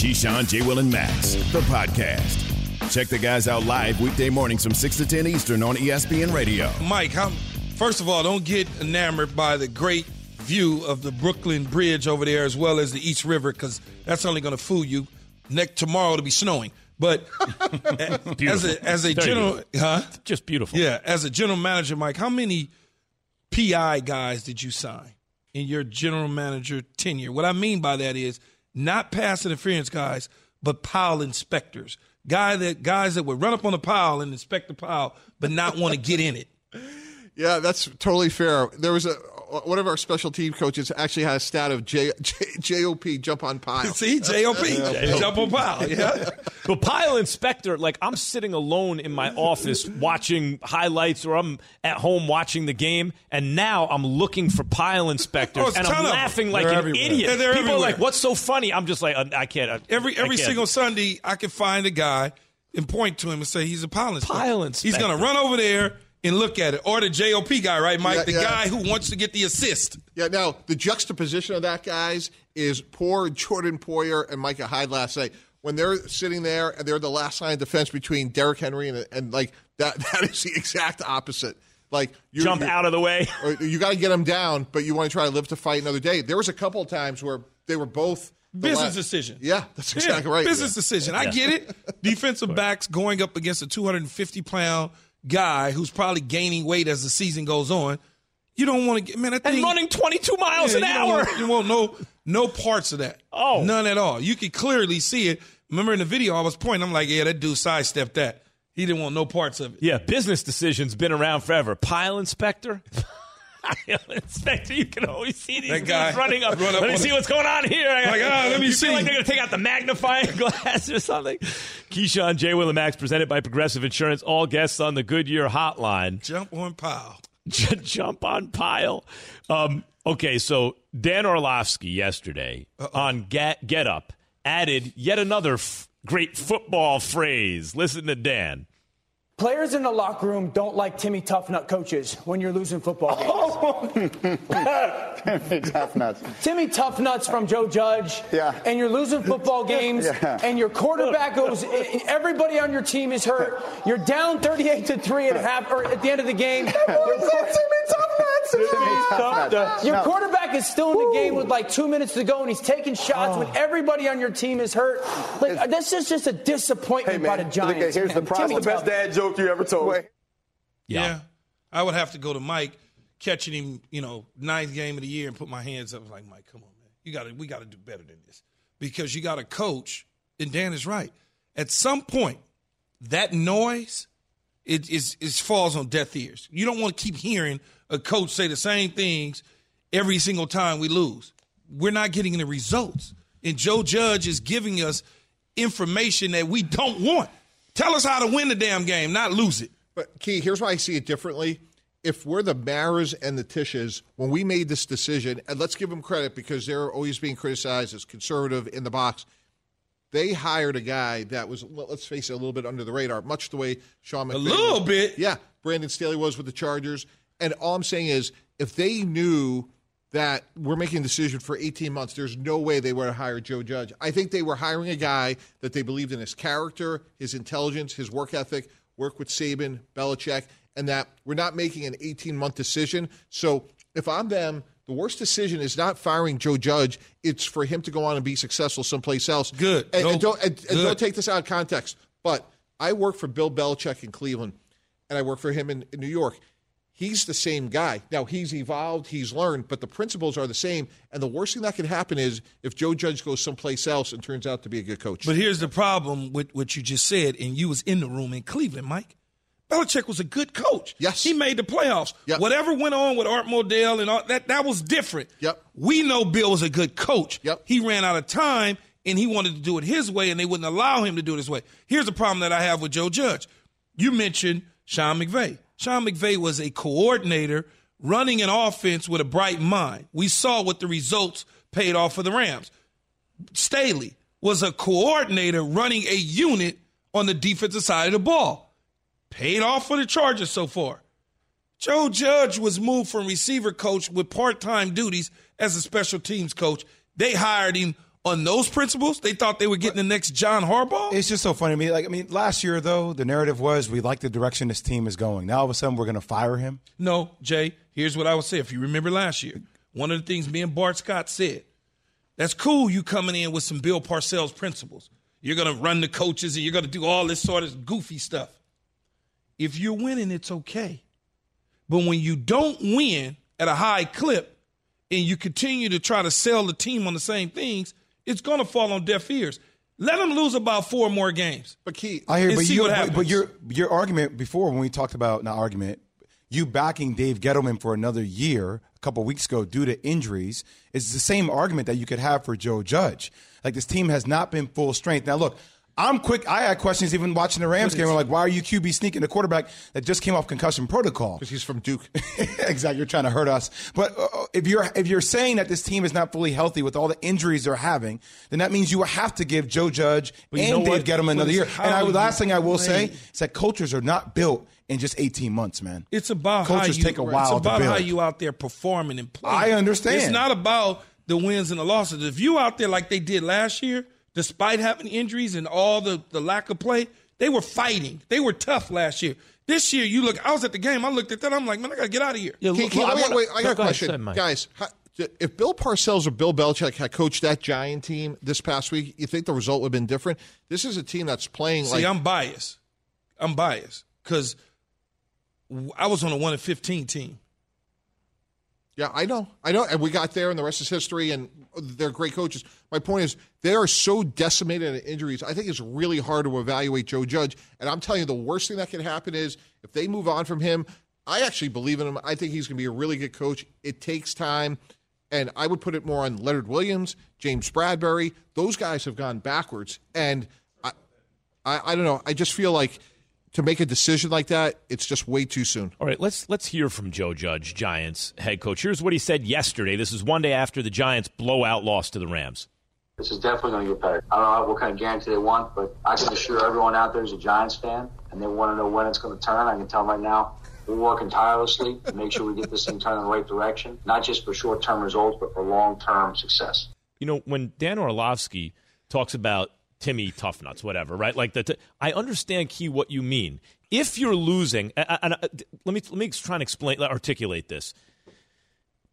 Keyshawn, J. Will, and Max, the podcast. Check the guys out live weekday mornings from 6 to 10 Eastern on ESPN Radio. Mike, how, first of all, don't get enamored by the great view of the Brooklyn Bridge over there as well as the East River because that's only going to fool you. Next tomorrow it'll be snowing. But as a as a general, huh? Just beautiful. Yeah, as a general manager, Mike, how many PI guys did you sign in your general manager tenure? What I mean by that is not pass interference guys, but pile inspectors. Guy that guys that would run up on the pile and inspect the pile, but not want to get in it. Yeah, that's totally fair. There was a Uh, one of our special team coaches actually had a stat of J, J, JOP jump on pile. See, JOP, jump on pile. Yeah. But pile inspector, like I'm sitting alone in my office watching highlights, or I'm at home watching the game, and now I'm looking for pile inspectors, Oh, and I'm laughing like an everywhere. idiot. Yeah, they're People are like, "What's so funny?" I'm just like, "I I can't." I- Every I every can't. single Sunday, I can find a guy and point to him and say he's a pile inspector. Pile He's going to run over there and look at it, or the JOP guy, right, Mike? Yeah, the yeah. guy who wants to get the assist. Yeah, now the juxtaposition of that, guys, is poor Jordan Poyer and Micah Hyde last night. When they're sitting there and they're the last line of defense between Derrick Henry and, and like that, that is the exact opposite. Like you Jump out of the way. or you got to get them down, but you want to try to live to fight another day. There was a couple of times where they were both the Business last- decision. Yeah, that's Yeah, exactly right. Business Yeah. decision. I get it. Defensive backs going up against a 250 pound guy who's probably gaining weight as the season goes on. You don't want to get man. That and running 22 miles Yeah, an you don't hour. Want, you want no no parts of that. Oh. none at all. You could clearly see it. Remember in the video, I was pointing. I'm like, yeah, that dude sidestepped that. He didn't want no parts of it. Yeah, business decisions been around forever. Pile inspector. Pile inspector, you can always see these That guy running up. run up let me see it. what's going on here. I Like, ah, let me you see. Feel like they're going to take out the magnifying glass or something. Keyshawn J. Will and Max presented by Progressive Insurance. All guests on the Goodyear Hotline. Jump on pile. Jump on pile. Um, okay, so Dan Orlovsky yesterday on Get, Get Up added yet another f- great football phrase. Listen to Dan. Players in the locker room don't like Timmy Toughnut coaches when you're losing football games. Oh. Tough nuts. Timmy Toughnuts from Joe Judge. Yeah. And you're losing football games. Yeah. And your quarterback goes. Everybody on your team is hurt. You're down 38 to three at half or at the end of the game. Timmy Tough nuts. Your No. Quarterback is still in the game with like two minutes to go, and he's taking shots when oh. everybody on your team is hurt. Like this is just a disappointment Hey, by man, the Giants. look, here's the man. problem. Timmy the best dad joke you ever told. Yeah. I would have to go to Mike catching him, you know, ninth game of the year and put my hands up like, Mike, come on, man. You gotta we gotta do better than this. Because you got a coach, and Dan is right. At some point, that noise it is is falls on deaf ears. You don't want to keep hearing a coach say the same things every single time we lose. We're not getting the results. And Joe Judge is giving us information that we don't want. Tell us how to win the damn game, not lose it. But Key, here's why I see it differently. If we're the Maras and the Tisches, when we made this decision, and let's give them credit because they're always being criticized as conservative in the box, they hired a guy that was, let's face it, a little bit under the radar, much the way Sean McVay. A little was. bit. Yeah, Brandon Staley was with the Chargers. And all I'm saying is, if they knew that we're making a decision for 18 months, there's no way they would have hired Joe Judge. I think they were hiring a guy that they believed in his character, his intelligence, his work ethic, work with Saban, Belichick, and that we're not making an 18 month decision. So if I'm them, the worst decision is not firing Joe Judge. It's for him to go on and be successful someplace else. Good. And, Go- and don't, and, and don't take this out of context. But I work for Bill Belichick in Cleveland, and I work for him in, in New York. He's the same guy. Now, he's evolved, he's learned, but the principles are the same. And the worst thing that could happen is if Joe Judge goes someplace else and turns out to be a good coach. But here's the problem with what you just said, and you was in the room in Cleveland, Mike. Belichick was a good coach. Yes. He made the playoffs. Yep. Whatever went on with Art Modell and all that, that was different. Yep. We know Bill was a good coach. Yep. He ran out of time and he wanted to do it his way, and they wouldn't allow him to do it his way. Here's the problem that I have with Joe Judge. You mentioned Sean McVay. Sean McVay was a coordinator running an offense with a bright mind. We saw what the results paid off for the Rams. Staley was a coordinator running a unit on the defensive side of the ball. Paid off for the Chargers so far. Joe Judge was moved from receiver coach with part time duties as a special teams coach. They hired him on those principles, they thought they were getting the next John Harbaugh. It's just so funny to me. Like, I mean, last year though, the narrative was we like the direction this team is going. Now all of a sudden, we're going to fire him. No, Jay. Here's what I would say. If you remember last year, one of the things me and Bart Scott said, that's cool. You coming in with some Bill Parcells principles. You're going to run the coaches and you're going to do all this sort of goofy stuff. If you're winning, it's okay. But when you don't win at a high clip and you continue to try to sell the team on the same things, it's going to fall on deaf ears. Let them lose about four more games. But Key, I hear, And but see you, what but, happens. but your your argument before when we talked about not argument, you backing Dave Gettleman for another year a couple weeks ago due to injuries is the same argument that you could have for Joe Judge. Like this team has not been full strength. Now look. I'm quick. I had questions even watching the Rams game. I'm like, why are you QB sneaking the quarterback that just came off concussion protocol? because he's from Duke. exactly. You're trying to hurt us. But uh, if you're if you're saying that this team is not fully healthy with all the injuries they're having, then that means you have to give Joe Judge you and know Dave? Gettleman another year. And I, last thing I will play. say is that cultures are not built in just 18 months, man. It's about cultures how you, take a while It's about how you out there performing and playing. I understand. It's not about the wins and the losses. If you out there like they did last year, despite having injuries and all the, the lack of play, they were fighting. They were tough last year. This year, you look. I was at the game. I looked at that. I'm like, man, I gotta get out of here. Yeah, Key, look- Key, look, I wait, wanna- wait, I got a Go ahead, question, guys. How, if Bill Parcells or Bill Belichick had coached that Giant team this past week, you think the result would have been different? This is a team that's playing See, like I'm biased. I'm biased because I was on a one and fifteen team. Yeah, I know. I know. And we got there, and the rest is history, and they're great coaches. My point is, they are so decimated in injuries. I think it's really hard to evaluate Joe Judge. And I'm telling you, the worst thing that can happen is if they move on from him, I actually believe in him. I think he's going to be a really good coach. It takes time. And I would put it more on Leonard Williams, James Bradberry. Those guys have gone backwards. And I, I, I don't know. I just feel like to make a decision like that, it's just way too soon. All right, let's let's hear from Joe Judge, Giants head coach. Here's what he said yesterday. This is one day after the Giants blowout loss to the Rams. This is definitely going to get better. I don't know what kind of guarantee they want, but I can assure everyone out there is a Giants fan and they want to know when it's going to turn. I can tell them right now, we're working tirelessly to make sure we get this thing turned in the right direction, not just for short term results, but for long term success. You know, when Dan Orlovsky talks about Timmy Toughnuts, whatever, right? Like the, t- I understand key what you mean. If you're losing, and, and, uh, let me let me try and explain, articulate this.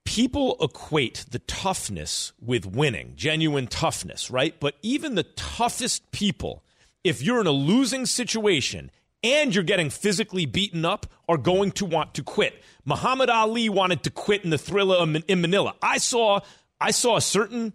People equate the toughness with winning, genuine toughness, right? But even the toughest people, if you're in a losing situation and you're getting physically beaten up, are going to want to quit. Muhammad Ali wanted to quit in the thriller in Manila. I saw, I saw a certain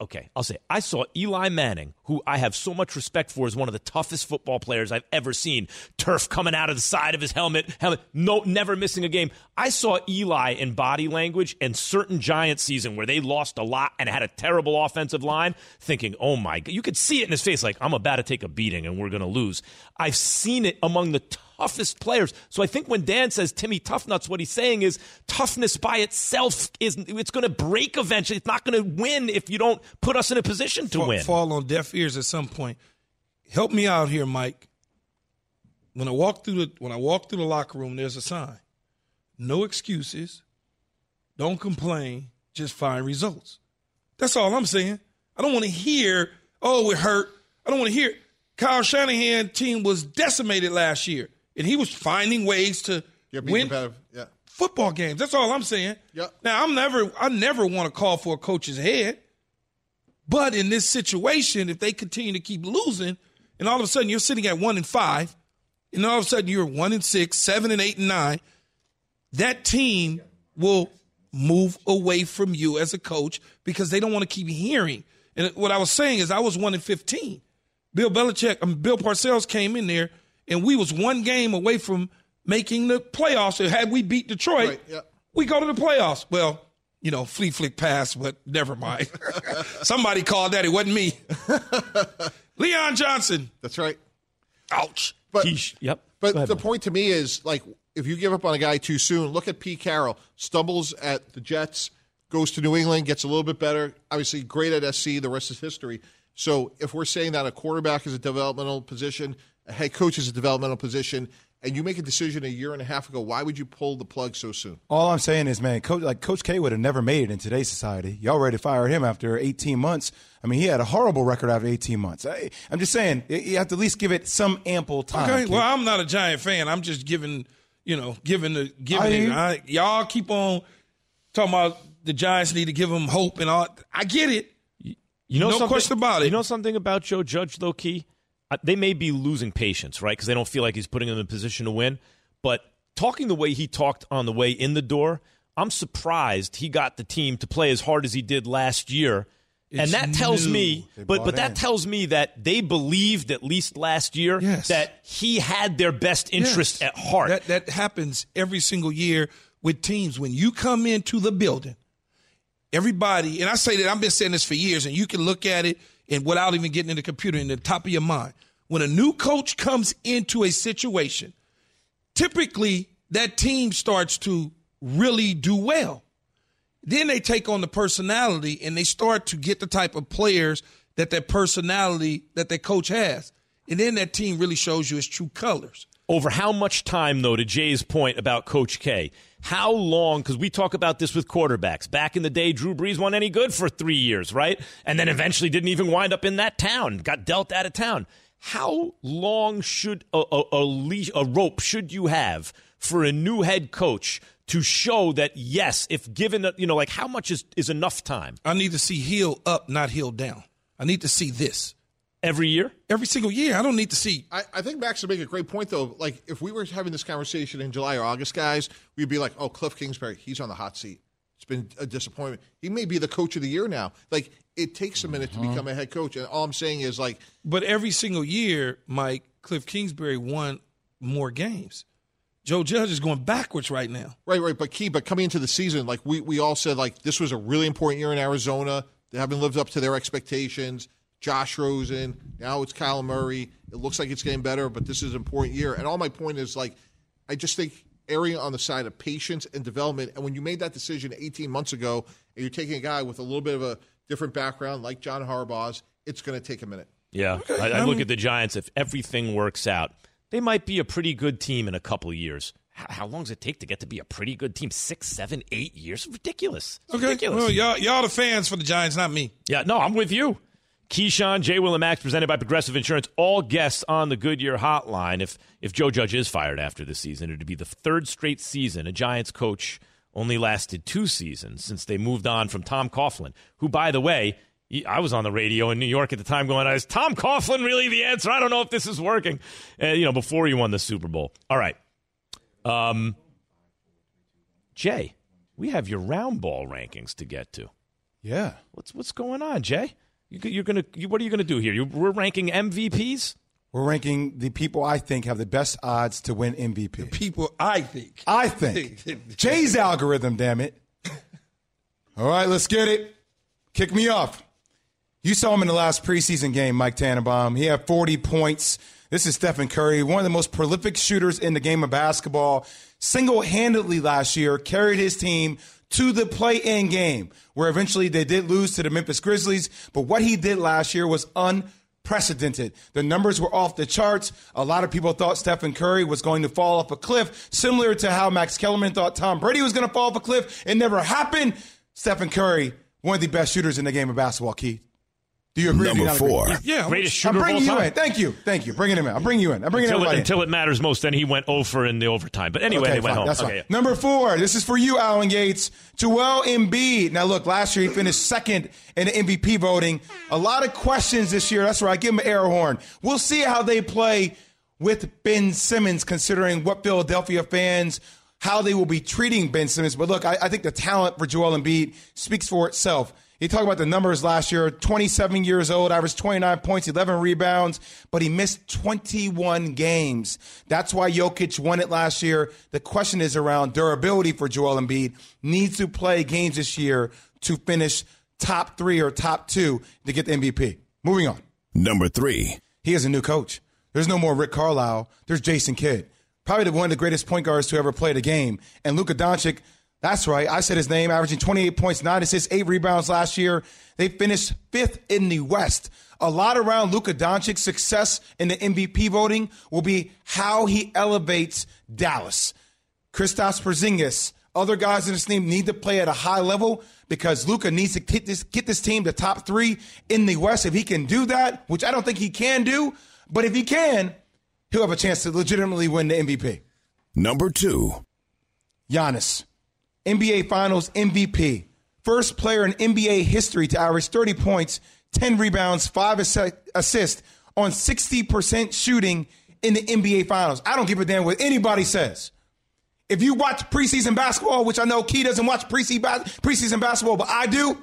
okay, I'll say I saw Eli Manning, who I have so much respect for, as one of the toughest football players I've ever seen. Turf coming out of the side of his helmet, helmet, no, never missing a game. I saw Eli in body language and certain Giant season where they lost a lot and had a terrible offensive line, thinking, "Oh my god!" You could see it in his face, like I'm about to take a beating and we're going to lose. I've seen it among the toughest players. So I think when Dan says Timmy Toughnuts, what he's saying is toughness by itself is it's going to break eventually. It's not going to win if you don't put us in a position to Fall, win. fall on deaf ears at some point. Help me out here, Mike. When I walk through the when I walk through the locker room, there's a sign: no excuses, don't complain, just find results. That's all I'm saying. I don't want to hear, "Oh, we're hurt." I don't want to hear. Kyle Shanahan team was decimated last year, and he was finding ways to Yeah, be win competitive. Yeah. football games. That's all I'm saying. Yep. Now I'm never I never want to call for a coach's head. But in this situation, if they continue to keep losing, and all of a sudden you're sitting at one and five, and all of a sudden you're one and six, seven and eight and nine, that team will move away from you as a coach because they don't want to keep hearing. And what I was saying is I was one and fifteen. Bill Belichick, mean, Bill Parcells came in there, and we was one game away from making the playoffs. So had we beat Detroit, Right, yeah. we go to the playoffs. Well, you know, flea flick pass, but never mind. Somebody called that. It wasn't me. Leon Johnson. That's right. Ouch. But Heesh. Yep. But ahead, the Mike. point to me is like if you give up on a guy too soon, look at Pete Carroll. Stumbles at the Jets, goes to New England, gets a little bit better. Obviously, great at SC. The rest is history. So if we're saying that a quarterback is a developmental position, a head coach is a developmental position, and you make a decision a year and a half ago, why would you pull the plug so soon? All I'm saying is, man, Coach like Coach K would have never made it in today's society. Y'all ready to fire him after 18 months? I mean, he had a horrible record after 18 months. I, am just saying, you have to at least give it some ample time. Okay, well, I'm not a Giant fan. I'm just giving, you know, giving the giving it. I, y'all keep on talking about the Giants need to give them hope and all. I get it. You know, no question about it. You know something about Joe Judge, though, Key? They may be losing patience, right? Because they don't feel like he's putting them in a position to win. But talking the way he talked on the way in the door, I'm surprised he got the team to play as hard as he did last year. It's and that tells new. me, but but that tells me that they believed at least last year yes. that he had their best interest yes. at heart. That that happens every single year with teams. When you come into the building, everybody, and I say that I've been saying this for years, and you can look at it and without even getting in the computer in the top of your mind. When a new coach comes into a situation, typically that team starts to really do well. Then they take on the personality and they start to get the type of players that that personality that that coach has. And then that team really shows you its true colors. Over how much time, though, to Jay's point about Coach K, how long? Because we talk about this with quarterbacks. Back in the day, Drew Brees won any good for three years, right? And then eventually didn't even wind up in that town, got dealt out of town. How long should a, a, a, leash, a rope should you have for a new head coach to show that yes, if given, you know, like how much is, is enough time? I need to see heel up, not heel down. I need to see this every year, every single year. I don't need to see. I, I think Max would make a great point though. Like if we were having this conversation in July or August, guys, we'd be like, "Oh, Cliff Kingsbury, he's on the hot seat. It's been a disappointment. He may be the coach of the year now. Like it takes a minute to Uh-huh. become a head coach, and all I'm saying is like, But every single year, Mike Cliff Kingsbury won more games. Joe Judge is going backwards right now. right, right. But key, but coming into the season, like we we all said, like this was a really important year in Arizona. They haven't lived up to their expectations. Josh Rosen. Now it's Kyler Murray. It looks like it's getting better, but this is an important year. And all my point is like, I just think area on the side of patience and development. And when you made that decision 18 months ago, and you're taking a guy with a little bit of a different background like John Harbaugh's, it's going to take a minute. Yeah, I, I look at the Giants. If everything works out, they might be a pretty good team in a couple of years. How, how long does it take to get to be a pretty good team? Six, seven, eight years? Ridiculous. It's Okay, ridiculous. well, y'all, y'all the fans for the Giants, not me. Yeah, no, I'm with you. Keyshawn, Jay Will, and Max, presented by Progressive Insurance. All guests on the Goodyear Hotline. If if Joe Judge is fired after this season, it'd be the third straight season a Giants coach only lasted two seasons since they moved on from Tom Coughlin, who, by the way, I was on the radio in New York at the time going, is Tom Coughlin really the answer? I don't know if this is working. Uh, you know, before he won the Super Bowl. All right. Um, Jay, we have your round ball rankings to get to. Yeah. What's what's going on, Jay? You, you're gonna. You, what are you gonna do here? You, we're ranking MVPs. We're ranking the people I think have the best odds to win MVP. The people, I think. I think. Jay's algorithm, damn it. All right, let's get it. Kick me off. You saw him in the last preseason game, Mike Tannenbaum. He had 40 points. This is Stephen Curry, one of the most prolific shooters in the game of basketball. Single handedly last year, carried his team to the play in game, where eventually they did lose to the Memphis Grizzlies. But what he did last year was unprecedented. The numbers were off the charts. A lot of people thought Stephen Curry was going to fall off a cliff, similar to how Max Kellerman thought Tom Brady was going to fall off a cliff. It never happened. Stephen Curry, one of the best shooters in the game of basketball, Keith. Do you agree? or do you Number not agree? four. Yeah, Greatest I'm shooter of all bringing you time. in. Thank you. Thank you. Bringing him in. I'm bringing you in. I'm bringing Until it, everybody in. until it matters most, then he went over in the overtime. But anyway, Okay, they went home. That's okay, fine. yeah. Number four. This is for you, Alan Gates. Joel Embiid. Now, look, last year he finished second in the MVP voting. A lot of questions this year. That's where I give him an air horn. We'll see how they play with Ben Simmons, considering what Philadelphia fans how they will be treating Ben Simmons. But look, I, I think the talent for Joel Embiid speaks for itself. You talk about the numbers last year 27 years old, averaged 29 points, 11 rebounds, but he missed 21 games. That's why Jokic won it last year. The question is around durability for Joel Embiid. Needs to play games this year to finish top three or top two to get the MVP. Moving on. Number three. He has a new coach. There's no more Rick Carlisle. There's Jason Kidd. Probably one of the greatest point guards to ever play the game. And Luka Doncic, That's right. I said his name, averaging 28 points, 9 assists, 8 rebounds last year. They finished fifth in the West. A lot around Luka Doncic's success in the MVP voting will be how he elevates Dallas. Kristaps Porzingis, other guys in this team need to play at a high level because Luka needs to get this, get this team to top three in the West. If he can do that, which I don't think he can do, but if he can, he'll have a chance to legitimately win the MVP. Number two. Giannis, NBA Finals MVP. First player in NBA history to average 30 points, 10 rebounds, 5 assi- assists on 60% shooting in the NBA Finals. I don't give a damn what anybody says. If you watch preseason basketball, which I know Key doesn't watch preseason basketball, but I do,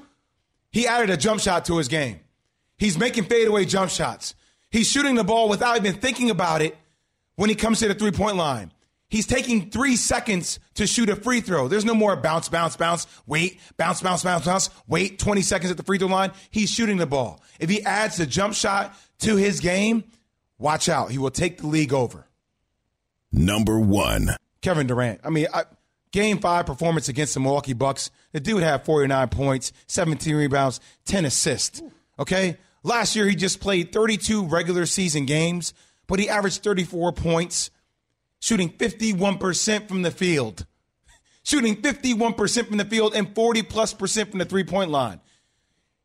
he added a jump shot to his game. He's making fadeaway jump shots. He's shooting the ball without even thinking about it when he comes to the three point line. He's taking three seconds to shoot a free throw. There's no more bounce, bounce, bounce, wait, bounce, bounce, bounce, bounce, wait 20 seconds at the free throw line. He's shooting the ball. If he adds the jump shot to his game, watch out. He will take the league over. Number one. Kevin Durant. I mean, I, game five performance against the Milwaukee Bucks. The dude had 49 points, 17 rebounds, 10 assists. Okay? Last year, he just played 32 regular season games, but he averaged 34 points, shooting 51% from the field. Shooting 51% from the field and 40 plus percent from the three point line.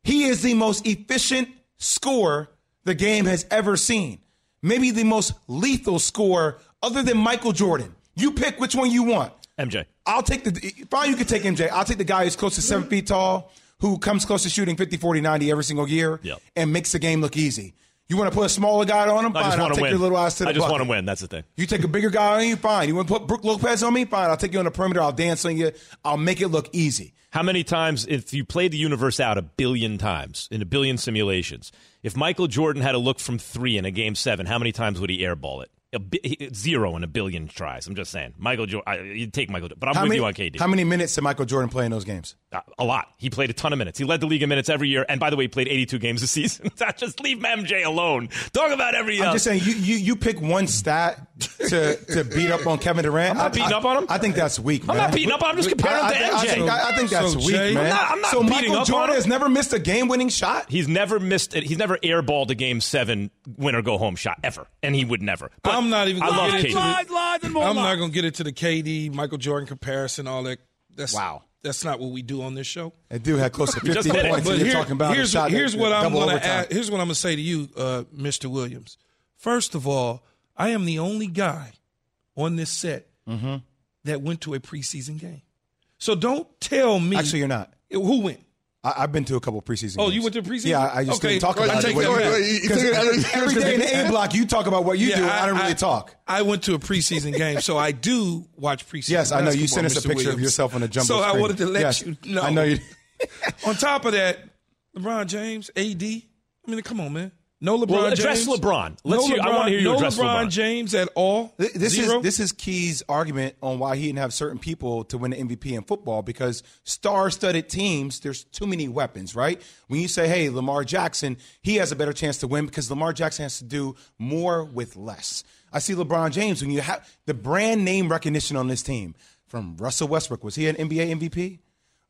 He is the most efficient scorer the game has ever seen. Maybe the most lethal scorer other than Michael Jordan. You pick which one you want. MJ. I'll take the, fine, you can take MJ. I'll take the guy who's close to seven mm-hmm. feet tall, who comes close to shooting 50, 40, 90 every single year Yep. and makes the game look easy. You want to put a smaller guy on him? I Fine, just I'll want to take win. your little ass to the I just bucket. want to win. That's the thing. You take a bigger guy on you, fine. You want to put Brook Lopez on me? Fine. I'll take you on the perimeter. I'll dance on you. I'll make it look easy. How many times, if you played the universe out a billion times in a billion simulations, if Michael Jordan had a look from three in a game seven, how many times would he airball it? A bi- zero in a billion tries. I'm just saying. Michael Jordan, you'd take Michael, Jordan. but I'm How with many, you on KD. how many minutes did Michael Jordan play in those games? Uh, a lot. He played a ton of minutes. He led the league in minutes every year. And by the way, he played 82 games a season. just leave MJ alone. Talk about every. I'm uh, just saying, you, you you pick one stat to, to beat up on Kevin Durant. I'm not I- beating I- up on him. I think that's weak. I'm man. not beating up on him. I'm just comparing I, him to I, I MJ. think, I, I think that's So, weak, Jay- man. I'm not- I'm not so beating Michael up on Jordan him. has never missed a game-winning shot. He's never missed it. He's never airballed a game seven win or go home shot ever, and he would never. But I'm not even I gonna love get KD. into the- Lies, lies, and more I'm not going to get into the KD Michael Jordan comparison, all that. That's Wow. That's not what we do on this show. That do have close to 50 just did it. points. But and you're here- talking about here's shot here's that- what I'm going to Here's what I'm going to say to you, uh, Mr. Williams. First of all, I am the only guy on this set Mm-hmm. that went to a preseason game. So don't tell me. Actually, you're not. Who went? I, I've been to a couple preseason. Oh, games. Oh, games. you went to preseason? Yeah, I, I just Okay, didn't talk I about take it. What that you back. Wait, you every day in the A block, you talk about what you do. I, don't really talk. I went to a preseason game, so I do watch preseason. Yes, I know. You sent us a picture of yourself on a jumbo So I wanted to let Yes, you know. I know you. On top of that, LeBron James, AD. I mean, come on, man. No LeBron Well, address James. LeBron. Let's no hear- LeBron, I wanna hear you no address LeBron, LeBron. James at all. Th- This Zero. is this is Key's argument on why he didn't have certain people to win the MVP in football because star-studded teams, there's too many weapons, right? When you say, "Hey, Lamar Jackson, he has a better chance to win because Lamar Jackson has to do more with less." I see LeBron James when you have the brand name recognition on this team from Russell Westbrook. Was he an NBA MVP?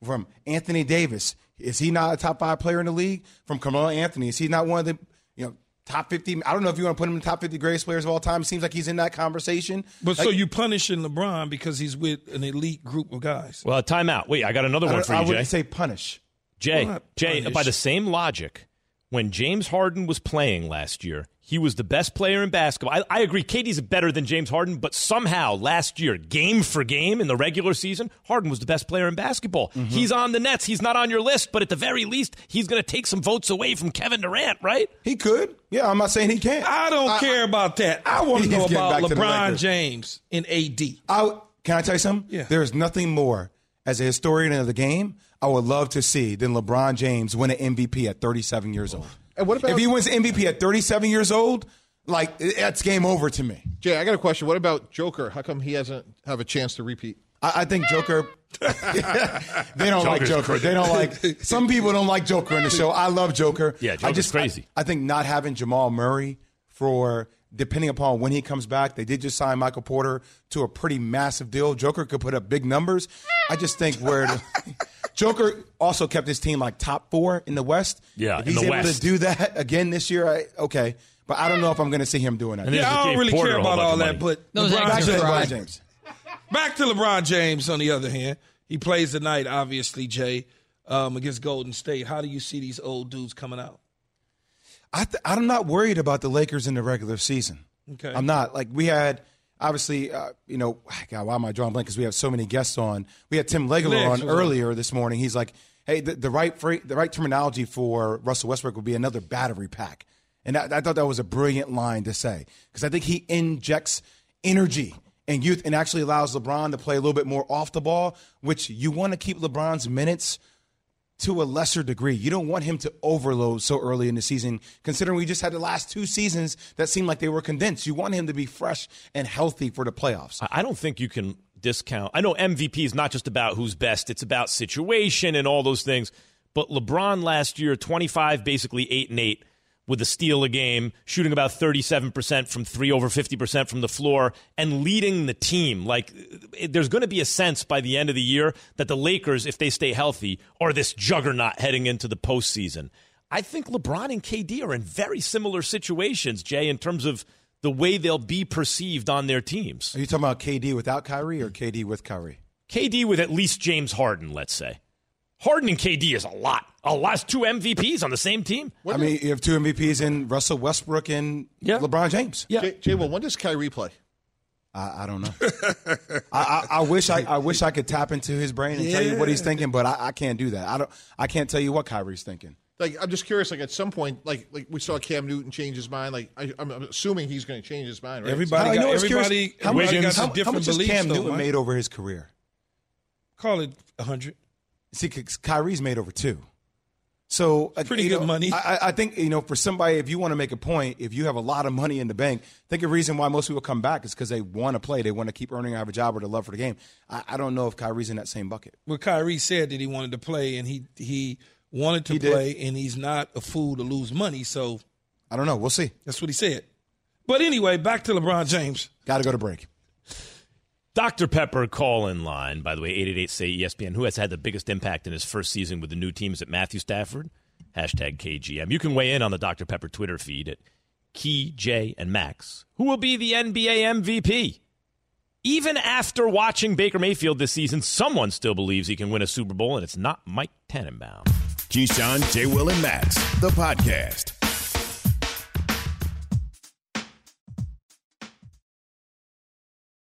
From Anthony Davis, is he not a top five player in the league? From Carmelo Anthony, is he not one of the you know top fifty? I don't know if you want to put him in the top fifty greatest players of all time. It seems like he's in that conversation. But so Like, you punishing LeBron because he's with an elite group of guys. Well, timeout. Wait, I got another I, one don't- for I you, I wouldn't say punish. Jay, Jay, punish. by the same logic, when James Harden was playing last year, he was the best player in basketball. I, I agree, KD's better than James Harden, but somehow last year, game for game in the regular season, Harden was the best player in basketball. Mm-hmm. He's on the Nets. He's not on your list, but at the very least, he's going to take some votes away from Kevin Durant, right? He could. Yeah, I'm not saying he can't. I don't care about that. I want to know about back LeBron James in AD. I, can I tell you something? Yeah. There's nothing more as a historian of the game I would love to see than LeBron James win an MVP at 37 years old. And what about- if he wins MVP at 37 years old? Like that's game over to me. Jay, I got a question. What about Joker? How come he hasn't have a chance to repeat? I, I think Joker. they don't like Joker. crazy. They don't like. Some people don't like Joker in the show. I love Joker. Yeah, I Joker's just, crazy. I, I think not having Jamal Murray for depending upon when he comes back. They did just sign Michael Porter to a pretty massive deal. Joker could put up big numbers. I just think where Joker also kept his team like top four in the West. Yeah, if in he's the able West. to do that again this year, I, okay. But I don't know if I'm going to see him doing that. Yeah, I don't really Porter care about all that, but Those LeBron Back to LeBron. James. Back to LeBron James, on the other hand. He plays tonight, obviously, Jay, um, against Golden State. How do you see these old dudes coming out? I th- I'm not worried about the Lakers in the regular season. Okay. I'm not. Like we had, obviously, uh, you know, God, why am I drawing blank? Because we have so many guests on. We had Tim Legler on earlier this morning. He's like, hey, the, the right fra- the right terminology for Russell Westbrook would be another battery pack, and I, I thought that was a brilliant line to say because I think he injects energy and youth and actually allows LeBron to play a little bit more off the ball, which you want to keep LeBron's minutes to a lesser degree. You don't want him to overload so early in the season, considering we just had the last two seasons that seemed like they were condensed. You want him to be fresh and healthy for the playoffs. I- don't think you can discount. I know MVP is not just about who's best, it's about situation and all those things. But LeBron last year, 25, basically 8 and 8 with a steal a game, shooting about 37% from three, over 50% from the floor, and leading the team. Like, there's going to be a sense by the end of the year that the Lakers, if they stay healthy, are this juggernaut heading into the postseason. I think LeBron and KD are in very similar situations, Jay, in terms of the way they'll be perceived on their teams. Are you talking about KD without Kyrie or KD with Kyrie? KD with at least James Harden, let's say. Harden and KD is a lot. A lot. Two MVPs on the same team. I mean, you have two MVPs in Russell Westbrook and Yeah. LeBron James. Yeah. Jay, Jay, well, when does Kyrie play? I, I don't know. I, I, I wish I, I wish I could tap into his brain and tell you what he's thinking, but I, I can't do that. I don't. I can't tell you what Kyrie's thinking. Like, I'm just curious. Like, at some point, like, like we saw Cam Newton change his mind. Like, I, I'm assuming he's going to change his mind, right? Everybody I got know, it's curious, everybody, how, everybody much, got how, some how different much has beliefs. Cam though, Newton Mike. made over his career? Call it hundred. See, 'cause Kyrie's made over two. So uh, Pretty good know, money. I, I- think you know, for somebody, if you want to make a point, if you have a lot of money in the bank, I think the reason why most people come back is because they want to play, they want to keep earning average job or the love for the game. I, I don't know if Kyrie's in that same bucket. Well, Kyrie said that he wanted to play, and he he wanted to He did. play, and he's not a fool to lose money. So I don't know. We'll see. that's what he said. But anyway, back to LeBron James. Got to go to break. Dr. Pepper call in line, by the way, 888 say ESPN. Who has had the biggest impact in his first season with the new teams at Matthew Stafford? Hashtag KJM. You can weigh in on the Dr. Pepper Twitter feed at Key, J, and Max. Who will be the NBA MVP? Even after watching Baker Mayfield this season, someone still believes he can win a Super Bowl, and it's not Mike Tannenbaum. Keyshawn, J. Will, and Max, the podcast.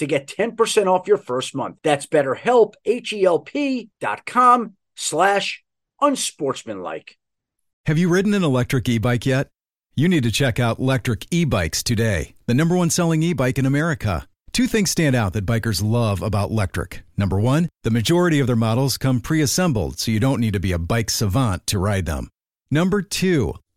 to get 10% off your first month. That's betterhelp, H-E-L-P dot com slash unsportsmanlike. Have you ridden an electric e bike yet? You need to check out Electric E Bikes today, the number one selling e bike in America. Two things stand out that bikers love about Lectric. Number one, the majority of their models come pre assembled, so you don't need to be a bike savant to ride them. Number two,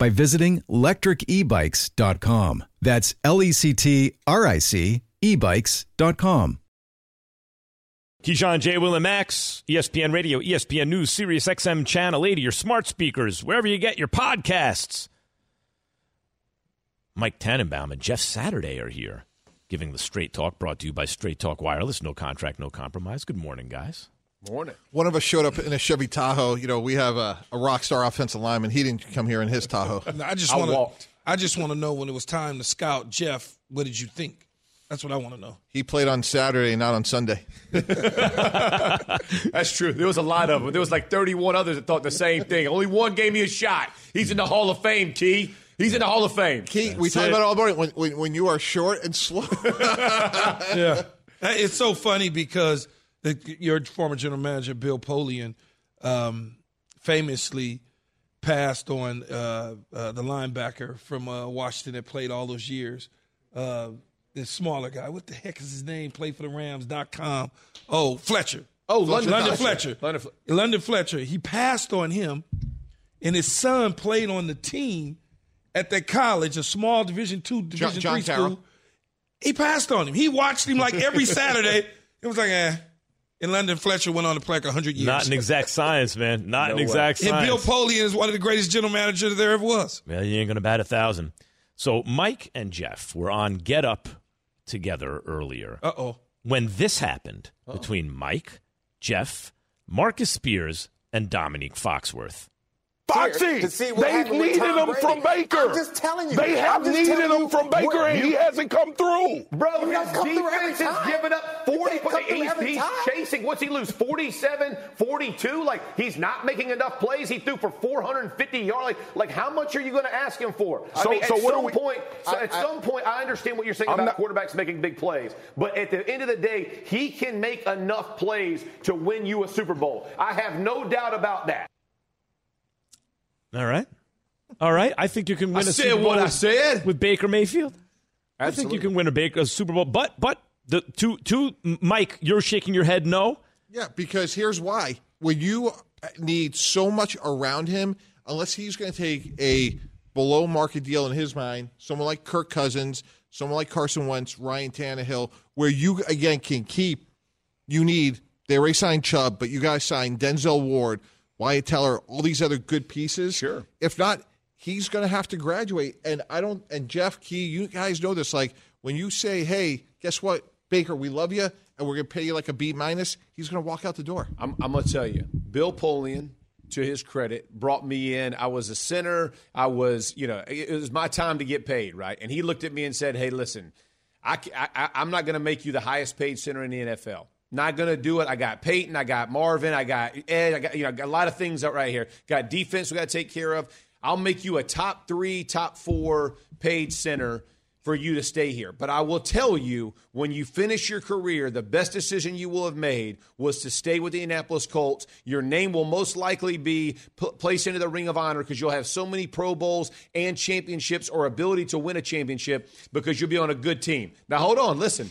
by visiting lectricebikes.com. That's L E C T R I C ebikes.com. Keyshawn, J. Will, and Max, ESPN Radio, ESPN News, Sirius XM Channel 80, your smart speakers, wherever you get your podcasts. Mike Tannenbaum and Jeff Saturday are here, giving the Straight Talk, brought to you by Straight Talk Wireless. No contract, no compromise. Good morning, guys. Morning. One of us showed up in a Chevy Tahoe. You know, we have a, a rock star offensive lineman. He didn't come here in his Tahoe. I just want to. I just want to know when it was time to scout Jeff. What did you think? That's what I want to know. He played on Saturday, not on Sunday. That's true. There was a lot of them. There was like 31 others that thought the same thing. Only one gave me a shot. He's in the Hall of Fame, Key. He's in the Hall of Fame. Key, we talk about it all morning when, when, when you are short and slow. yeah. It's so funny because the, your former general manager, Bill Polian, um, famously passed on uh, uh, the linebacker from uh, Washington that played all those years. Uh, this smaller guy. What the heck is his name? Played for the Rams.com. Oh, Fletcher. Oh, London, London Fletcher. Fletcher. London, London Fletcher. He passed on him, and his son played on the team at that college, a small Division two, Division John three Carroll. school. He passed on him. He watched him like every Saturday. It was like, eh. And London Fletcher went on to play like 100 years. Not an exact science, man. Not No an way. exact and science. Bill Polian is one of the greatest general managers there ever was. Well, you ain't going to bat a thousand. So Mike and Jeff were on Get Up together earlier. Uh oh. When this happened between Mike, Jeff, Marcus Spears, and Dominique Foxworth. Foxy, to see what they've needed him from Baker. I'm just telling you. They have needed him from Baker, what- and he hasn't come through. Bro, He doesn't come his through every time. giving up 40 can't come through he's, he's time. chasing. What's he lose? 47, 42? Like, he's not making enough plays. He threw for 450 yards. Like, like how much are you going to ask him for? I So- mean, so at some we- point, so I- at I- some point, I understand what you're saying I'm about not- quarterbacks making big plays. But at the end of the day, he can make enough plays to win you a Super Bowl. I have no doubt about that. All right. All right. I think you can win I a said Super Bowl what I with- said. with Baker Mayfield. I think you can win a Baker a Super Bowl. But but the to to Mike, you're shaking your head no. Yeah, because here's why. When you need so much around him, unless he's going to take a below market deal in his mind, someone like Kirk Cousins, someone like Carson Wentz, Ryan Tannehill, where you again can keep, you need. They already signed Chubb, but you guys signed Denzel Ward, Wyatt Teller, all these other good pieces. Sure. If not, he's going to have to graduate. And I don't. And Jeff Key, you guys know this. Like when you say, "Hey, guess what, Baker, we love you, and we're going to pay you like a B minus," he's going to walk out the door. I'm, I'm going to tell you, Bill Polian, to his credit, brought me in. I was a center. I was, you know, it, was my time to get paid, right? And he looked at me and said, "Hey, listen, I, I, I'm not going to make you the highest paid center in the NFL." Not gonna do it. I got Peyton, I got Marvin, I got Ed, I got you know, got a lot of things out right here. Got defense we got to take care of. I'll make you a top three, top four paid center for you to stay here. But I will tell you, when you finish your career, the best decision you will have made was to stay with the Indianapolis Colts. Your name will most likely be p- placed into the Ring of Honor because you'll have so many Pro Bowls and championships or ability to win a championship because you'll be on a good team. Now, hold on, listen.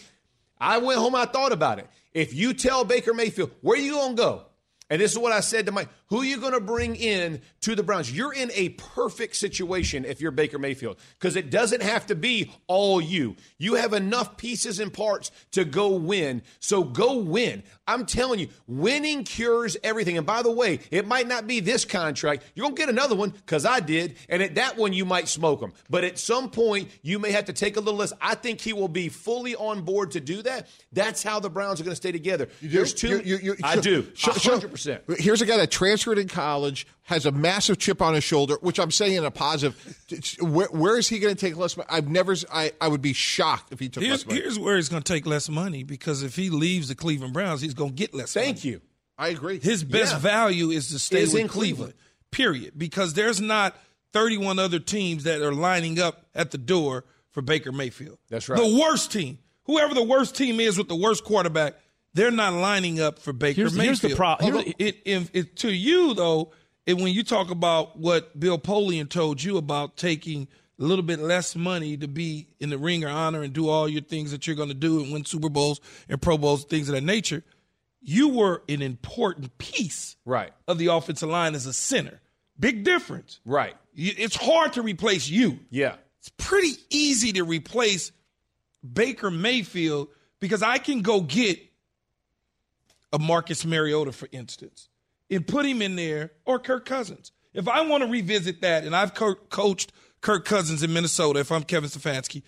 I went home, I thought about it. If you tell Baker Mayfield, where you going to go? And this is what I said to Mike. Who are you going to bring in to the Browns? You're in a perfect situation if you're Baker Mayfield because it doesn't have to be all you. You have enough pieces and parts to go win. So go win. I'm telling you, winning cures everything. And by the way, it might not be this contract. You're going to get another one because I did. And at that one, you might smoke them. But at some point, you may have to take a little less. I think he will be fully on board to do that. That's how the Browns are going to stay together. There's two. You- you- you- I do. so- so- 100%. Here's a guy that transferred in college, has a massive chip on his shoulder, which I'm saying in a positive. Where, where is he going to take less money? I've never. I, I would be shocked if he took Here's, less money. here's where he's going to take less money because if he leaves the Cleveland Browns, he's going to get less. Thank money. you. I agree. His best Yeah. value is to stay Is with in Cleveland. Cleveland. Period. Because there's not 31 other teams that are lining up at the door for Baker Mayfield. That's right. The worst team, whoever the worst team is with the worst quarterback, they're not lining up for Baker Here's- Mayfield. here's the pro- here's- it, it, it- to you though, and when you talk about what Bill Polian told you about taking a little bit less money to be in the ring of honor and do all your things that you're going to do and win Super Bowls and Pro Bowls, things of that nature, you were an important piece Right. of the offensive line as a center. Big difference. Right. It's hard to replace you. Yeah. It's pretty easy to replace Baker Mayfield because I can go get of Marcus Mariota, for instance, and put him in there, or Kirk Cousins. If I want to revisit that, and I've co- coached Kirk Cousins in Minnesota, if I'm Kevin Stefanski,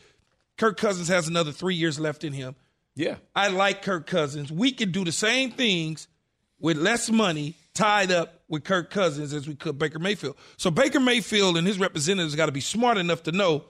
Kirk Cousins has another three years left in him. Yeah. I like Kirk Cousins. We could do the same things with less money tied up with Kirk Cousins as we could Baker Mayfield. So Baker Mayfield and his representatives got to be smart enough to know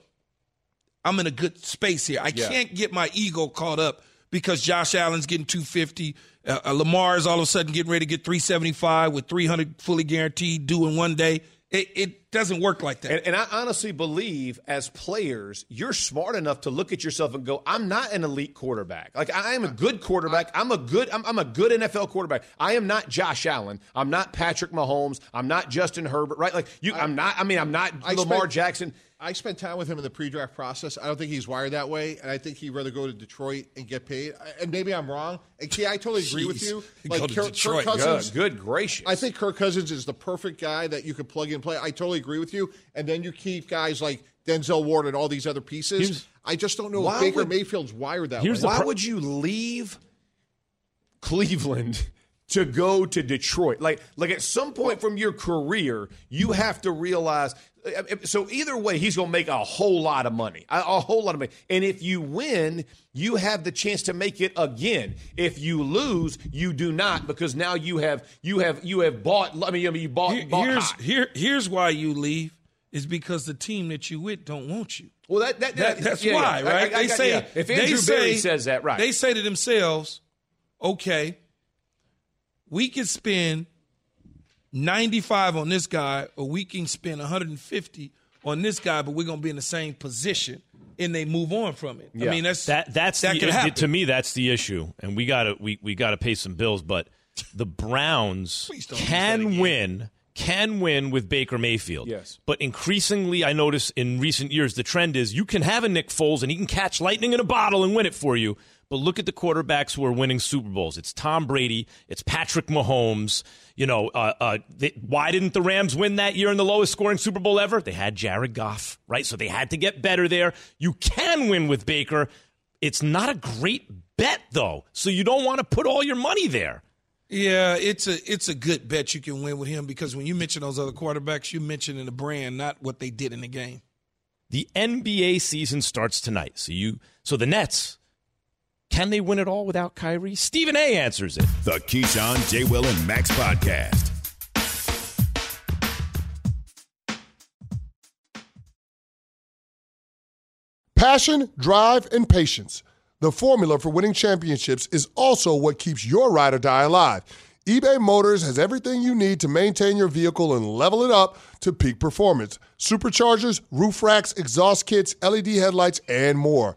I'm in a good space here. I Yeah. can't get my ego caught up because Josh Allen's getting 250. Uh, uh, Lamar's all of a sudden getting ready to get 375 with 300 fully guaranteed due in one day. It, it doesn't work like that. And, and I honestly believe, as players, you're smart enough to look at yourself and go, "I'm not an elite quarterback. Like I am a good quarterback. I'm a good. I'm, I'm a good NFL quarterback. I am not Josh Allen. I'm not Patrick Mahomes. I'm not Justin Herbert. Right? Like you. I'm not. I mean, I'm not I Lamar spent- Jackson. I spent time with him in the pre-draft process. I don't think he's wired that way, and I think he'd rather go to Detroit and get paid. And maybe I'm wrong. And Key, I totally agree with you. Go Like to Kirk, Detroit. Kirk Cousins, Good. Good gracious. I think Kirk Cousins is the perfect guy that you could plug in and play. I totally agree with you. And then you keep guys like Denzel Ward and all these other pieces. Here's- I just don't know if Baker would- Mayfield's wired that way. Why pro- would you leave Cleveland to go to Detroit? Like, like at some point from your career, you have to realize. So either way, he's going to make a whole lot of money, a, a whole lot of money. And if you win, you have the chance to make it again. If you lose, you do not because now you have you have you have bought. I mean, you bought. Here- bought here's high. here here's why you leave is because the team that you with don't want you. Well, that, that, That- that- that's yeah, why, yeah. Right? I- I they got- say yeah. if they Andrew say, Berry says that, right? They say to themselves, "Okay, we can spend 95 on this guy, or we can spend 150 on this guy, but we're going to be in the same position." And they move on from it. Yeah. I mean, that's that that's that the, can happen. to me that's the issue, and we got to we, we got to pay some bills. But the Browns don't use that can win can win with Baker Mayfield. Yes. but increasingly, I notice in recent years the trend is you can have a Nick Foles and he can catch lightning in a bottle and win it for you. But look at the quarterbacks who are winning Super Bowls. It's Tom Brady. It's Patrick Mahomes. You know, uh, uh, they, why didn't the Rams win that year in the lowest scoring Super Bowl ever? They had Jared Goff, right? So they had to get better there. You can win with Baker. It's not a great bet, though. So you don't want to put all your money there. Yeah, it's a it's a good bet you can win with him because when you mention those other quarterbacks, you mentioning the brand, not what they did in the game. The NBA season starts tonight. So you so the Nets can they win it all without Kyrie? Stephen A answers it. The Keyshawn, J. Will, and Max podcast. Passion, drive, and patience. The formula for winning championships is also what keeps your ride or die alive. eBay Motors has everything you need to maintain your vehicle and level it up to peak performance superchargers, roof racks, exhaust kits, LED headlights, and more.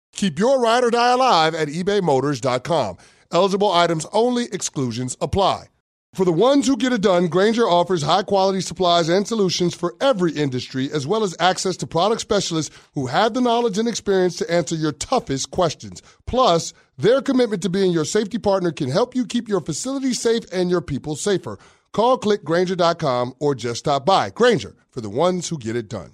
Keep your ride or die alive at ebaymotors.com. Eligible items only, exclusions apply. For the ones who get it done, Grainger offers high quality supplies and solutions for every industry, as well as access to product specialists who have the knowledge and experience to answer your toughest questions. Plus, their commitment to being your safety partner can help you keep your facility safe and your people safer. Call clickgrainger.com or just stop by. Grainger for the ones who get it done.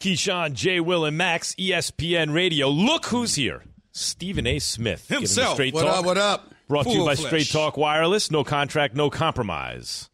Keyshawn, J. Will, and Max, ESPN Radio. Look who's here. Stephen A. Smith. Giving Himself. Straight What talk. up, what up? Brought to you by flesh. Straight Talk Wireless. No contract, no compromise.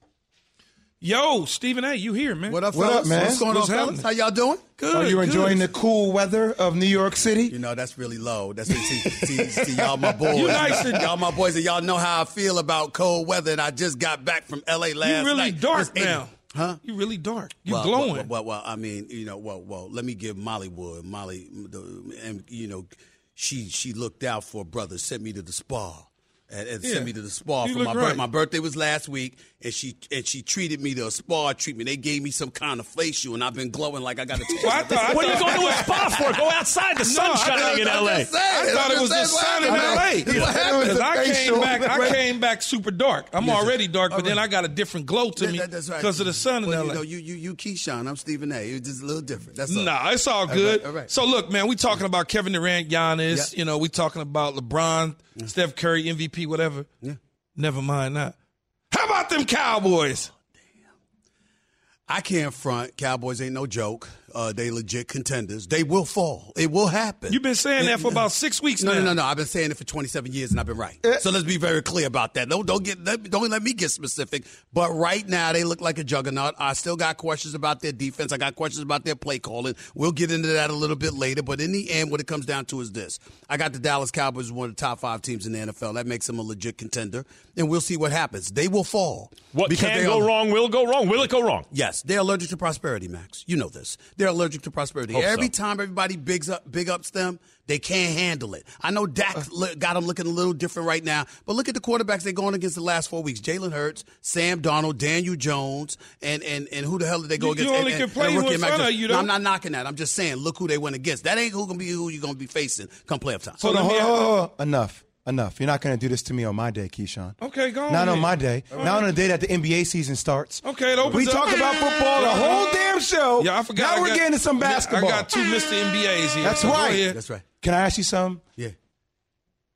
Yo, Stephen A, you here, man? What up, What fellas? up, man? What's going on, What's fellas? happening? How y'all doing? Good. Are you good. enjoying the cool weather of New York City? You know, that's really low. That's see, see, see, y'all my boys. You nice and- y'all my boys, and y'all know how I feel about cold weather. And I just got back from LA last night. You really night. dark It's 80. now. Huh? You really dark. You well, glowing. Well, well, well, I mean, you know, well, well, let me give Molly Wood, Molly, the, and you know, she she looked out for a brother, sent me to the spa. And, and Yeah. sent me to the spa You for look my right. birthday. My birthday was last week, and she and she treated me to a spa treatment. They gave me some kind of facial, and I've been glowing like I got a. Well, I thought- I What are you going to do a spa for? Go outside. The sun's I- shining in L.A. I thought it was the just saying sun what in. L.A. That's what happened. Because I came back, I came back super dark. I'm already dark, but then I got a different glow to That- me that- right. because of the sun in L.A. You know, you you you Keyshawn. I'm Stephen A. It's just a little different. That's all. Nah, it's all All good. all right. So look, man, we talking about Kevin Durant, Giannis. You know, we talking about LeBron, Steph Curry, MVP, whatever. Yeah. Never mind that. How about them Cowboys? Oh, I can't front. Cowboys ain't no joke. Uh, they legit contenders. They will fall. It will happen. You've been saying that for about six weeks No, now. no, no, no. I've been saying it for 27 years and I've been right. So let's be very clear about that. Don't don't get let, don't let me get specific. But right now they look like a juggernaut. I still got questions about their defense. I got questions about their play calling. We'll get into that a little bit later. But in the end, what it comes down to is this: I got the Dallas Cowboys as one of the top five teams in the NFL. That makes them a legit contender, and we'll see what happens. They will fall. What because can go are- wrong will go wrong. Will it go wrong? Yes, they're allergic to prosperity, Max. You know this. They're allergic to prosperity. Hope Every so. time everybody bigs up, big ups them, they can't handle it. I know Dak uh. li- got them looking a little different right now, but look at the quarterbacks they're going against the last four weeks: Jalen Hurts, Sam Darnold, Daniel Jones, and and and who the hell did they go You- against? you only And- can and- play and rookie in Max front of Jones. you, No. I'm not knocking that. I'm just saying, look who they went against. That ain't who gonna be who you're gonna be facing come playoff time. So Hold on, hold on, hold on. Enough. Enough. You're not going to do this to me on my day, Keyshawn. Okay, go on Not on my day. All Not right. on the day that the NBA season starts. Okay, it opens We up. talk about football the whole damn show. Yeah, I forgot. Now I we're got- getting to some I got- basketball. I got two Mr. NBAs here. That's so go right. ahead. That's right. Can I ask you something? Yeah.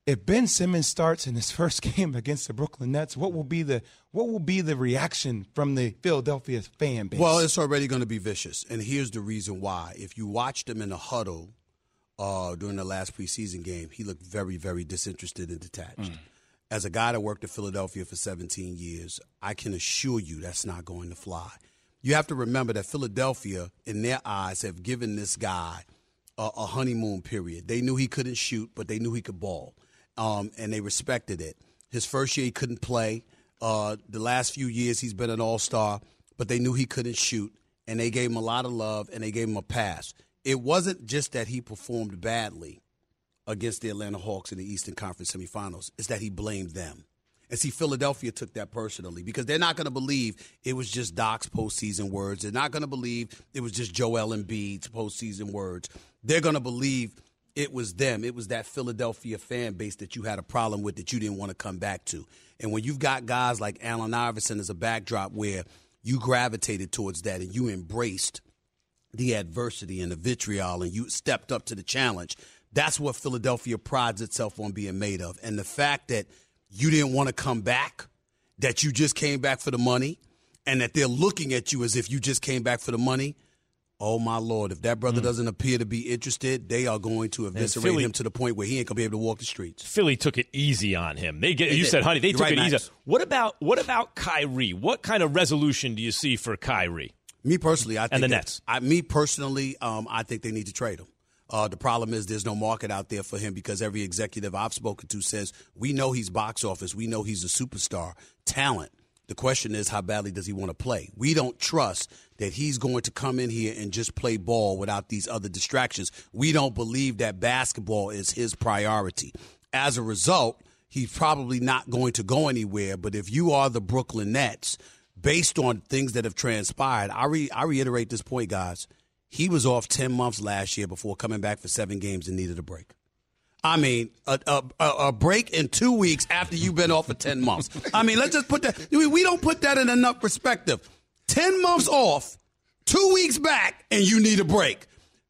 If Ben Simmons starts in his first game against the Brooklyn Nets, what will be the what will be the reaction from the Philadelphia fan base? Well, it's already going to be vicious, and here's the reason why. If you watched them in the huddle uh, during the last preseason game, he looked very, very disinterested and detached. As a guy that worked at Philadelphia for 17 years, I can assure you that's not going to fly. You have to remember that Philadelphia, in their eyes, have given this guy a, a honeymoon period. They knew he couldn't shoot, but they knew he could ball, um, and they respected it. His first year, he couldn't play. Uh, the last few years, he's been an all star, but they knew he couldn't shoot, and they gave him a lot of love and they gave him a pass. It wasn't just that he performed badly against the Atlanta Hawks in the Eastern Conference semifinals, it's that he blamed them. And see, Philadelphia took that personally because they're not going to believe it was just Doc's postseason words. They're not going to believe it was just Joel Embiid's postseason words. They're going to believe it was them. It was that Philadelphia fan base that you had a problem with that you didn't want to come back to. And when you've got guys like Allen Iverson as a backdrop where you gravitated towards that and you embraced the adversity and the vitriol and you stepped up to the challenge. That's what Philadelphia prides itself on being made of. And the fact that you didn't want to come back, that you just came back for the money, and that they're looking at you as if you just came back for the money. Oh my lord! If that brother mm. doesn't appear to be interested, they are going to eviscerate Philly- him to the point where he ain't gonna be able to walk the streets. Philly took it easy on him. They get They you did. said, honey, they You're took right, it easy. What about what about Kyrie? What kind of resolution do you see for Kyrie? Me personally, I think And the Nets. I, me personally, um, I think they need to trade him. Uh, the problem is there's no market out there for him because every executive I've spoken to says we know he's box office, we know he's a superstar, talent. The question is how badly does he want to play? We don't trust that he's going to come in here and just play ball without these other distractions. We don't believe that basketball is his priority. As a result, he's probably not going to go anywhere. But if you are the Brooklyn Nets, based on things that have transpired, I, re- I reiterate this point, guys. He was off 10 months last year before coming back for seven games and needed a break. I mean, a, a, a break in two weeks after you've been off for 10 months. I mean, let's just put that, we don't put that in enough perspective. 10 months off, two weeks back, and you need a break.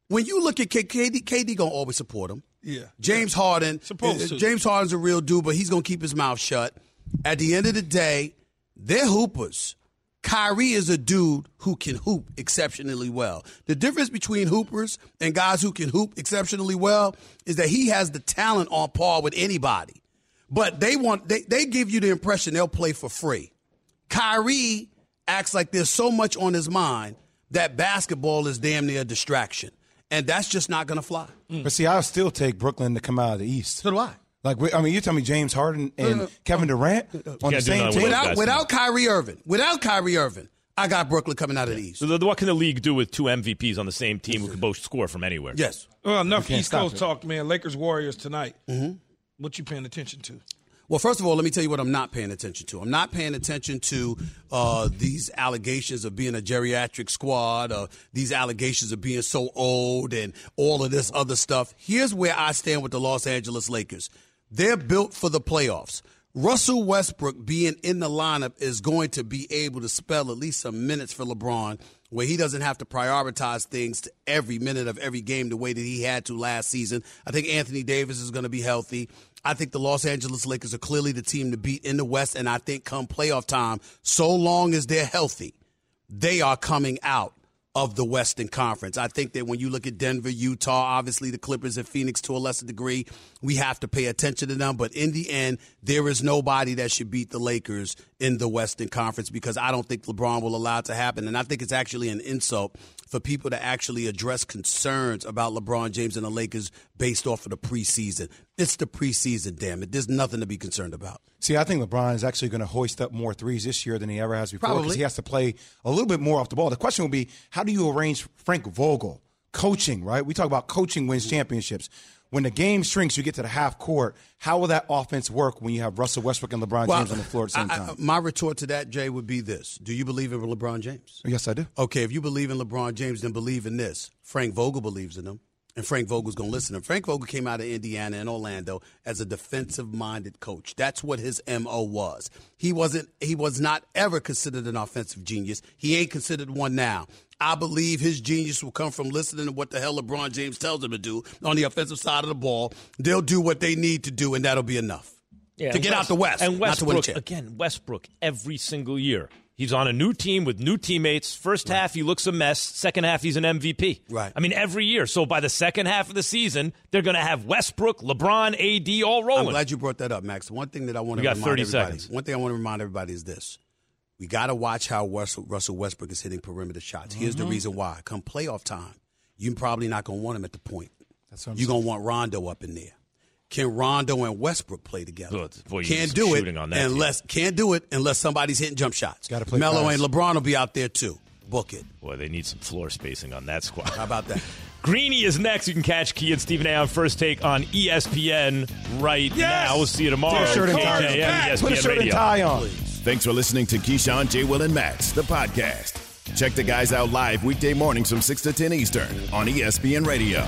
When you look at K- KD, KD going to always support him. Yeah. James Harden, Supposed uh, to. James Harden's a real dude, but he's going to keep his mouth shut. At the end of the day, they're hoopers. Kyrie is a dude who can hoop exceptionally well. The difference between hoopers and guys who can hoop exceptionally well is that he has the talent on par with anybody. But they want they, they give you the impression they'll play for free. Kyrie acts like there's so much on his mind that basketball is damn near a distraction. And that's just not going to fly. But see, I'll still take Brooklyn to come out of the East. So do I. Like, I mean, you're telling me James Harden and Kevin Durant on the same team? Without, without Kyrie Irving, without Kyrie Irving, I got Brooklyn coming out of the East. So the- what can the league do with two MVPs on the same team who can both score from anywhere? Yes. Well, enough You can't East Coast it. talk, man. Lakers Warriors tonight. Mm-hmm. What you paying attention to? Well, first of all, let me tell you what I'm not paying attention to. I'm not paying attention to uh, these allegations of being a geriatric squad, or these allegations of being so old, and all of this other stuff. Here's where I stand with the Los Angeles Lakers. They're built for the playoffs. Russell Westbrook being in the lineup is going to be able to spell at least some minutes for LeBron where he doesn't have to prioritize things to every minute of every game the way that he had to last season. I think Anthony Davis is going to be healthy. I think the Los Angeles Lakers are clearly the team to beat in the West, and I think come playoff time, so long as they're healthy, they are coming out of the Western Conference. I think that when you look at Denver, Utah, obviously the Clippers and Phoenix to a lesser degree, we have to pay attention to them. But in the end, there is nobody that should beat the Lakers in the Western Conference because I don't think LeBron will allow it to happen. And I think it's actually an insult for people to actually address concerns about LeBron James and the Lakers based off of the preseason. It's the preseason, damn it. There's nothing to be concerned about. See, I think LeBron is actually going to hoist up more threes this year than he ever has before because he has to play a little bit more off the ball. The question will be, how do you arrange Frank Vogel coaching? Right? We talk about coaching wins championships. When the game shrinks, you get to the half court. How will that offense work when you have Russell Westbrook and LeBron Well, James on the floor at the same I- I- time? my retort to that, Jay, would be this: Do you believe in LeBron James? yes, I do. Okay, if you believe in LeBron James, then believe in this. Frank Vogel believes in him, and Frank Vogel's going to listen him. Frank Vogel came out of Indiana and Orlando as a defensive-minded coach. That's what his mo was. He wasn't. He was not ever considered an offensive genius. He ain't considered one now. I believe his genius will come from listening to what the hell LeBron James tells him to do on the offensive side of the ball. They'll do what they need to do, and that'll be enough Yeah, to and get out West- the West And not to win Westbrook, again, Westbrook every single year. He's on a new team with new teammates. First half, he looks a mess. Second half, he's an MVP. Right. I mean, every year. So by the second half of the season, they're going to have Westbrook, LeBron, AD all rolling. I'm glad you brought that up, Max. One thing that I want to remind 30 everybody. seconds. One thing I want to remind everybody is this: we got to watch how Russell, Russell Westbrook is hitting perimeter shots. Here's the Mhm. reason why: come playoff time, you're probably not going to want him at the point. That's what I'm You're going to want Rondo up in there. Can Rondo and Westbrook play together? Good. Boy, can't do it shooting on that team. unless can't do it unless somebody's hitting jump shots. Gotta play Melo fast. and LeBron will be out there too. Book it. Boy, they need some floor spacing on that squad. How about that? Greeny is next. You can catch Key and Stephen A on First Take on ESPN right now. We'll see you tomorrow. Put a shirt and tie on. ESPN Put a shirt and tie on. Thanks for listening to Keyshawn, J. Will, and Max, the podcast. Check the guys out live weekday mornings from 6 to 10 Eastern on ESPN Radio.